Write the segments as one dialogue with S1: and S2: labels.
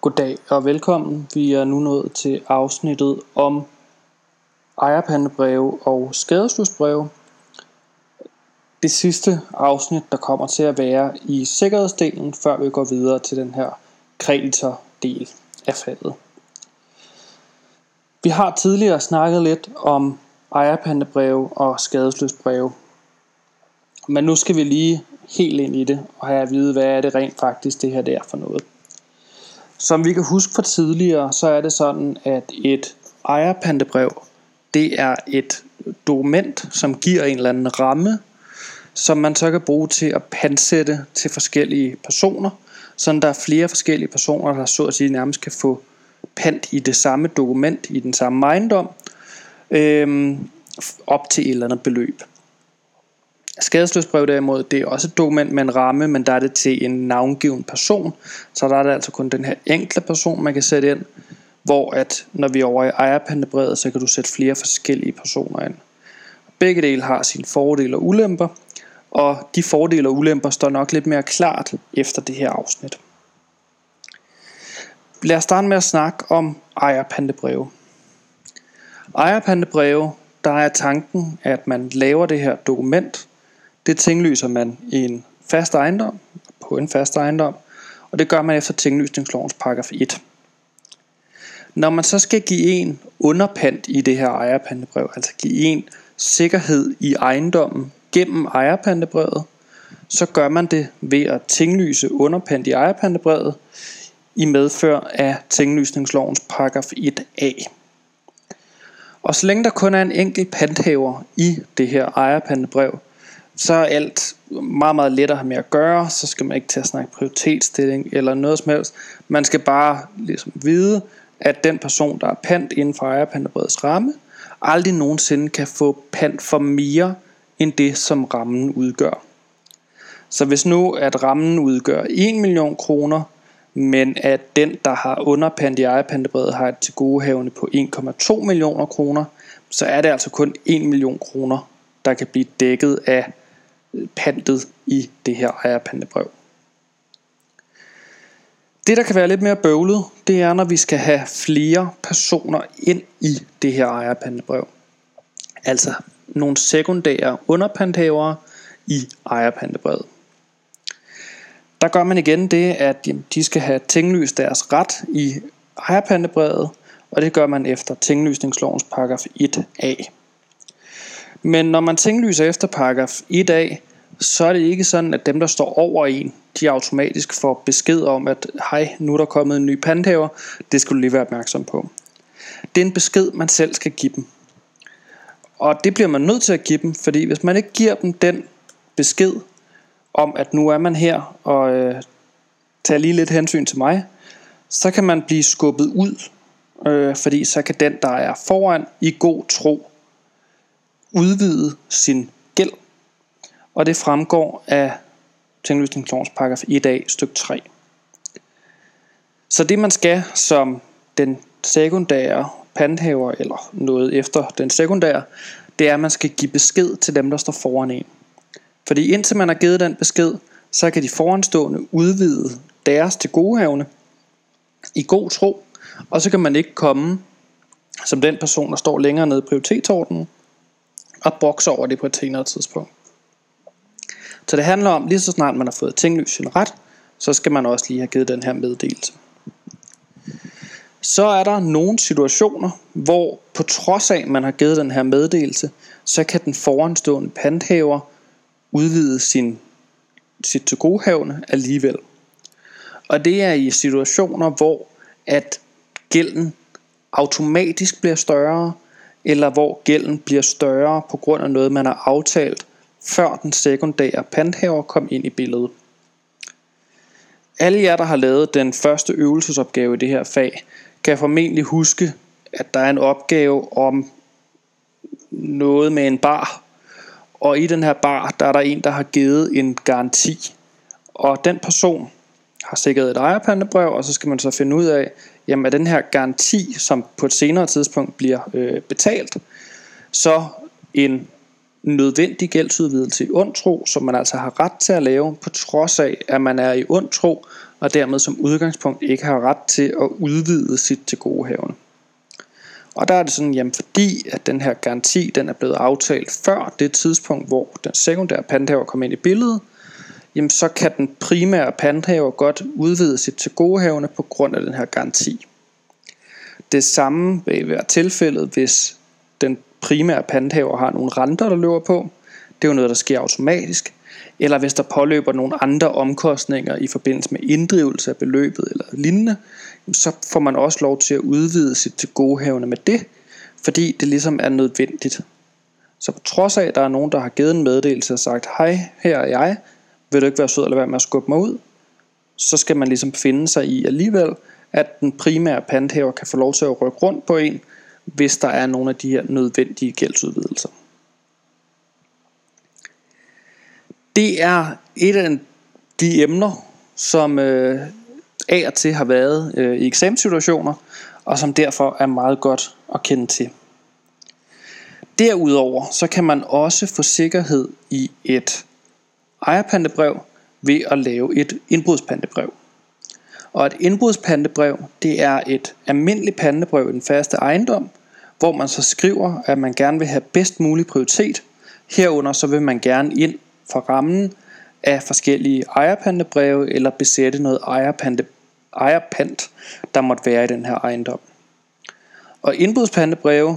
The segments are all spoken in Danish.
S1: Goddag og velkommen. Vi er nu nået til afsnittet om ejerpandebreve og skadeslusbreve. Det sidste afsnit, der kommer til at være i sikkerhedsdelen, før vi går videre til den her kreditordel af faldet. Vi har tidligere snakket lidt om ejerpandebreve og skadesløsbreve. Men nu skal vi lige helt ind i det og have at vide, hvad er det rent faktisk det her der for noget. Som vi kan huske fra tidligere, så er det sådan, at et ejerpantebrev, det er et dokument, som giver en eller anden ramme, som man så kan bruge til at pansætte til forskellige personer, sådan der er flere forskellige personer, der så at sige nærmest kan få pant i det samme dokument, i den samme ejendom, øhm, op til et eller andet beløb. Skadesløsbrev derimod, det er også et dokument med en ramme, men der er det til en navngiven person, så der er det altså kun den her enkle person, man kan sætte ind, hvor at når vi er over i ejerpandebrevet, så kan du sætte flere forskellige personer ind. Begge dele har sine fordele og ulemper, og de fordele og ulemper står nok lidt mere klart efter det her afsnit. Lad os starte med at snakke om ejerpandebreve. Ejerpandebreve, der er tanken, at man laver det her dokument, det tinglyser man i en fast ejendom, på en fast ejendom, og det gør man efter tinglysningslovens paragraf 1. Når man så skal give en underpant i det her ejerpantebrev, altså give en sikkerhed i ejendommen gennem ejerpantebrevet, så gør man det ved at tinglyse underpant i ejerpantebrevet i medfør af tinglysningslovens paragraf 1a. Og så længe der kun er en enkelt panthaver i det her ejerpantebrev, så er alt meget, meget let at have med at gøre. Så skal man ikke til at snakke prioritetsstilling eller noget som helst. Man skal bare ligesom vide, at den person, der er pant inden for ejerpantebrevets ramme, aldrig nogensinde kan få pant for mere end det, som rammen udgør. Så hvis nu at rammen udgør 1 million kroner, men at den, der har underpant i ejerpantebrevet, har et tilgodehavende på 1,2 millioner kroner, så er det altså kun 1 million kroner, der kan blive dækket af pantet i det her ejerpantebrev. Det, der kan være lidt mere bøvlet, det er, når vi skal have flere personer ind i det her ejerpantebrev. Altså nogle sekundære underpanthavere i ejerpantebrevet. Der gør man igen det, at de skal have tinglyst deres ret i ejerpantebrevet, og det gør man efter tinglysningslovens paragraf 1a. Men når man tinglyser efter paragraf 1a, så er det ikke sådan, at dem, der står over en, de automatisk får besked om, at hej, nu er der kommet en ny pandhaver, det skal du lige være opmærksom på. Det er en besked, man selv skal give dem. Og det bliver man nødt til at give dem, fordi hvis man ikke giver dem den besked om, at nu er man her, og øh, tager lige lidt hensyn til mig, så kan man blive skubbet ud, øh, fordi så kan den, der er foran i god tro, udvide sin gæld og det fremgår af tinglysningslovens paragraf 1a styk 3. Så det man skal som den sekundære pandhaver, eller noget efter den sekundære, det er, at man skal give besked til dem, der står foran en. Fordi indtil man har givet den besked, så kan de foranstående udvide deres til godehavne i god tro, og så kan man ikke komme som den person, der står længere nede i prioritetsordenen, og bokser over det på et senere tidspunkt. Så det handler om, lige så snart man har fået tinglyst sin ret, så skal man også lige have givet den her meddelelse. Så er der nogle situationer, hvor på trods af, at man har givet den her meddelelse, så kan den foranstående panthaver udvide sin, sit tilgodehavende alligevel. Og det er i situationer, hvor at gælden automatisk bliver større, eller hvor gælden bliver større på grund af noget, man har aftalt før den sekundære panthaver kom ind i billedet. Alle jer, der har lavet den første øvelsesopgave i det her fag, kan formentlig huske, at der er en opgave om noget med en bar. Og i den her bar, der er der en, der har givet en garanti. Og den person har sikret et ejerpandebrev, og så skal man så finde ud af, jamen er den her garanti, som på et senere tidspunkt bliver øh, betalt, så en nødvendig gældsudvidelse i ond tro, som man altså har ret til at lave, på trods af, at man er i ond tro og dermed som udgangspunkt ikke har ret til at udvide sit til gode haven. Og der er det sådan, jamen fordi at den her garanti den er blevet aftalt før det tidspunkt, hvor den sekundære panthaver kommer ind i billedet, jamen så kan den primære panthaver godt udvide sit tilgodehavende på grund af den her garanti. Det samme vil være tilfældet, hvis den primære panthaver har nogle renter, der løber på. Det er jo noget, der sker automatisk. Eller hvis der påløber nogle andre omkostninger i forbindelse med inddrivelse af beløbet eller lignende, så får man også lov til at udvide sit tilgodehavende med det, fordi det ligesom er nødvendigt. Så på trods af, at der er nogen, der har givet en meddelelse og sagt, hej, her er jeg, vil du ikke være sød eller være med at skubbe mig ud, så skal man ligesom finde sig i alligevel, at den primære panthaver kan få lov til at rykke rundt på en, hvis der er nogle af de her nødvendige gældsudvidelser. Det er et af de emner, som øh, af og til har været øh, i eksamenssituationer, og som derfor er meget godt at kende til. Derudover så kan man også få sikkerhed i et ejerpantebrev ved at lave et indbrudspantebrev. Og et indbrudspantebrev, det er et almindeligt pantebrev i den faste ejendom, hvor man så skriver, at man gerne vil have bedst mulig prioritet. Herunder så vil man gerne ind for rammen af forskellige ejerpantebreve eller besætte noget ejerpante, ejerpant, der måtte være i den her ejendom. Og indbrudspantebrev,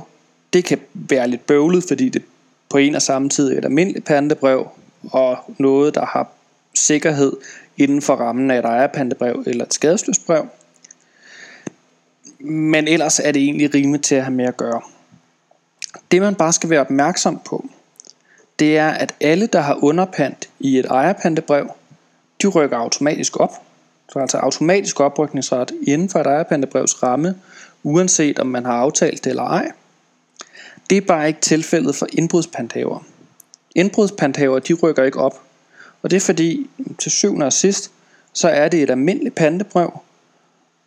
S1: det kan være lidt bøvlet, fordi det på en og samme tid er et almindeligt pantebrev, og noget, der har sikkerhed inden for rammen af et ejerpantebrev eller et skadesløsbrev. Men ellers er det egentlig rimeligt til at have med at gøre. Det man bare skal være opmærksom på, det er, at alle, der har underpant i et ejerpantebrev, de rykker automatisk op. Så altså automatisk oprykningsret inden for et ejerpantebrevs ramme, uanset om man har aftalt det eller ej. Det er bare ikke tilfældet for indbrudspanthaver. Indbrudspanthaver, de rykker ikke op. Og det er fordi, til syvende og sidst, så er det et almindeligt pantebrev,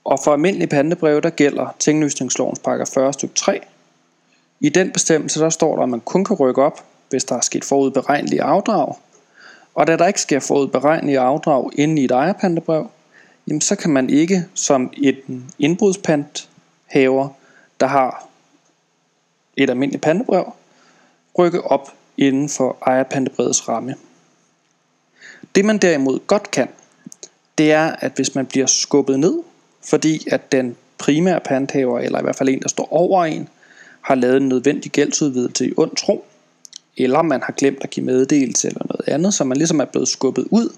S1: og for almindelige pantebrev, der gælder tinglysningslovens paragraf 40 stykke 3. I den bestemmelse, der står der, at man kun kan rykke op, hvis der er sket forudberegnelige afdrag. Og da der ikke sker forudberegnelige afdrag inde i et ejerpantebrev, jamen så kan man ikke som et indbrudspanthaver, der har et almindeligt pantebrev, rykke op inden for ejerpantebrevets ramme. Det man derimod godt kan, det er, at hvis man bliver skubbet ned, fordi at den primære panthaver, eller i hvert fald en, der står over en, har lavet en nødvendig gældsudvidelse i ond tro, eller man har glemt at give meddelelse eller noget andet, så man ligesom er blevet skubbet ud,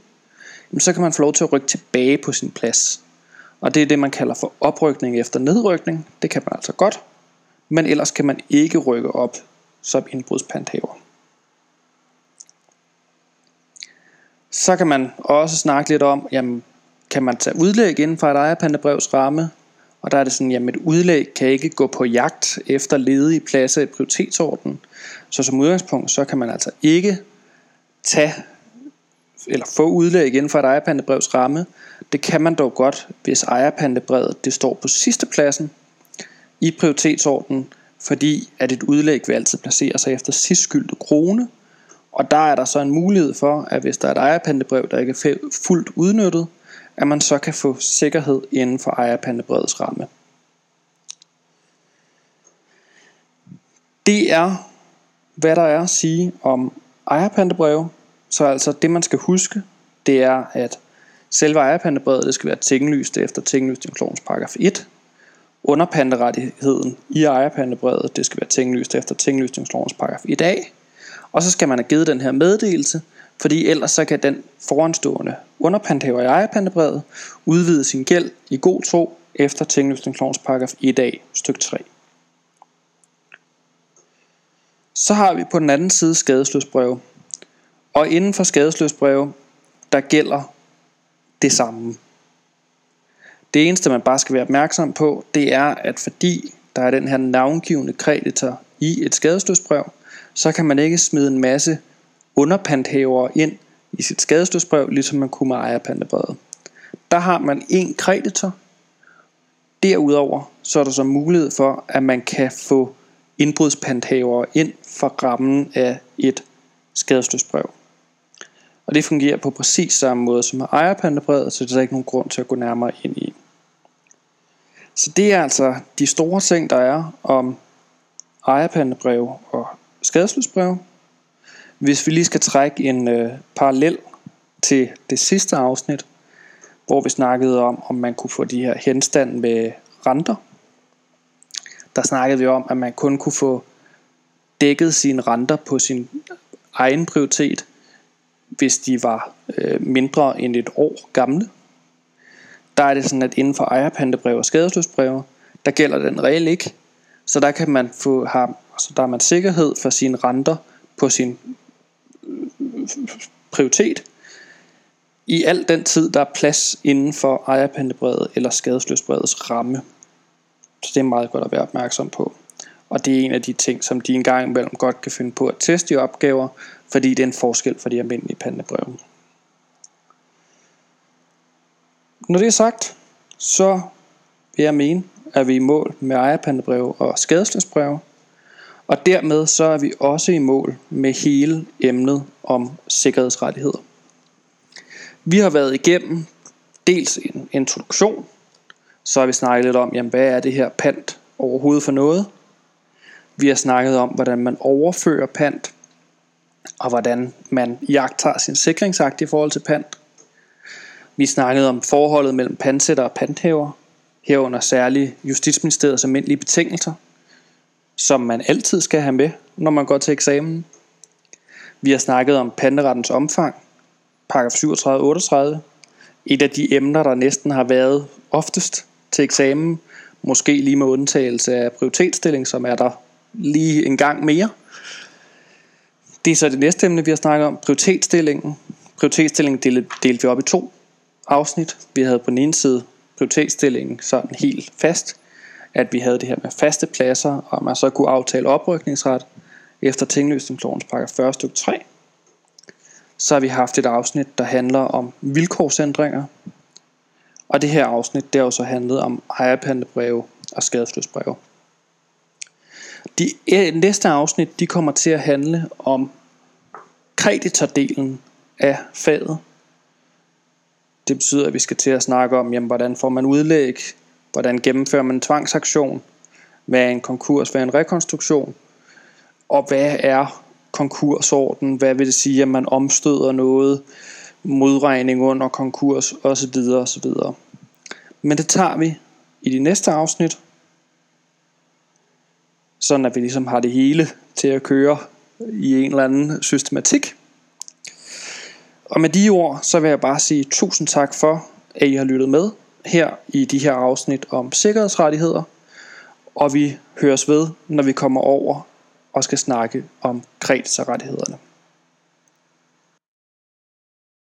S1: så kan man få lov til at rykke tilbage på sin plads. Og det er det, man kalder for oprykning efter nedrykning. Det kan man altså godt, men ellers kan man ikke rykke op som indbrudspanthaver. Så kan man også snakke lidt om, jamen, kan man tage udlæg inden for et ejerpantebrevs ramme, og der er det sådan, jamen et udlæg kan ikke gå på jagt efter ledige pladser i prioritetsordenen. Så som udgangspunkt, så kan man altså ikke tage eller få udlæg inden for et ejerpandebrevs ramme. Det kan man dog godt, hvis ejerpandebrevet det står på sidste pladsen i prioritetsordenen, fordi at et udlæg vil altid placere sig efter sidst skyldte krone, og der er der så en mulighed for, at hvis der er et ejerpantebrev, der ikke er fuldt udnyttet, at man så kan få sikkerhed inden for ejerpantebrevets ramme. Det er, hvad der er at sige om ejerpantebreve. Så altså det man skal huske, det er, at selve ejerpantebrevet det skal være tinglyst efter tinglysningslovens paragraf 1. Underpanterettigheden i ejerpantebrevet det skal være tinglyst efter tinglysningslovens paragraf 1a. Og så skal man have givet den her meddelelse, fordi ellers så kan den foranstående underpanthaver i ejerpandebrevet udvide sin gæld i god tro efter tinglysningslovens paragraf 1a styk 3. Så har vi på den anden side skadesløsbreve. Og inden for skadesløsbreve, der gælder det samme. Det eneste man bare skal være opmærksom på, det er, at fordi der er den her navngivende kreditor i et skadesløsbrev, så kan man ikke smide en masse underpanthaver ind i sit skadestødsbrev, ligesom man kunne med ejerpantebrevet. Der har man en kreditor. Derudover så er der så mulighed for, at man kan få indbrudspanthaver ind for rammen af et skadestødsbrev. Og det fungerer på præcis samme måde som med ejerpantebrevet, så der er ikke nogen grund til at gå nærmere ind i. Så det er altså de store ting, der er om ejerpantebrev og skadesløsbrev. Hvis vi lige skal trække en øh, parallel til det sidste afsnit, hvor vi snakkede om, om man kunne få de her henstand med renter. Der snakkede vi om, at man kun kunne få dækket sine renter på sin egen prioritet, hvis de var øh, mindre end et år gamle. Der er det sådan, at inden for ejerpantebrev og skadesløsbrev, der gælder den regel ikke. Så der kan man få, have, så der er man sikkerhed for sine renter på sin øh, prioritet, i al den tid, der er plads inden for ejerpantebrevet eller skadesløsbrevets ramme. Så det er meget godt at være opmærksom på. Og det er en af de ting, som de engang imellem godt kan finde på at teste i opgaver, fordi det er en forskel for de almindelige pantebreve. Når det er sagt, så vil jeg mene, at vi er i mål med ejerpantebreve og skadesløsbreve. Og dermed så er vi også i mål med hele emnet om sikkerhedsrettigheder. Vi har været igennem dels en introduktion, så har vi snakket lidt om, jamen, hvad er det her pant overhovedet for noget. Vi har snakket om, hvordan man overfører pant, og hvordan man jagter sin sikringsagt i forhold til pant. Vi snakkede om forholdet mellem pantsætter og panthaver, herunder særligt Justitsministeriets almindelige betingelser, som man altid skal have med, når man går til eksamen. Vi har snakket om panderettens omfang, paragraf 37 38. Et af de emner, der næsten har været oftest til eksamen, måske lige med undtagelse af prioritetsstilling, som er der lige en gang mere. Det er så det næste emne, vi har snakket om, prioritetsstillingen. Prioritetsstillingen delte, delte vi op i to afsnit. Vi havde på den ene side prioritetsstillingen sådan helt fast, at vi havde det her med faste pladser, og man så kunne aftale oprykningsret efter tingløsningslovens pakke 40 stykke 3 så har vi haft et afsnit, der handler om vilkårsændringer. Og det her afsnit, det har jo så handlet om ejerpandebreve og skadesløsbreve. De eh, næste afsnit, de kommer til at handle om kreditordelen af faget. Det betyder, at vi skal til at snakke om, jamen, hvordan får man udlæg, hvordan gennemfører man en tvangsaktion, hvad er en konkurs, hvad er en rekonstruktion, og hvad er konkursorden, hvad vil det sige, at man omstøder noget, modregning under konkurs osv. osv. Men det tager vi i de næste afsnit, sådan at vi ligesom har det hele til at køre i en eller anden systematik. Og med de ord, så vil jeg bare sige tusind tak for, at I har lyttet med her i de her afsnit om sikkerhedsrettigheder. Og vi høres ved, når vi kommer over og skal snakke om kreditorrettighederne.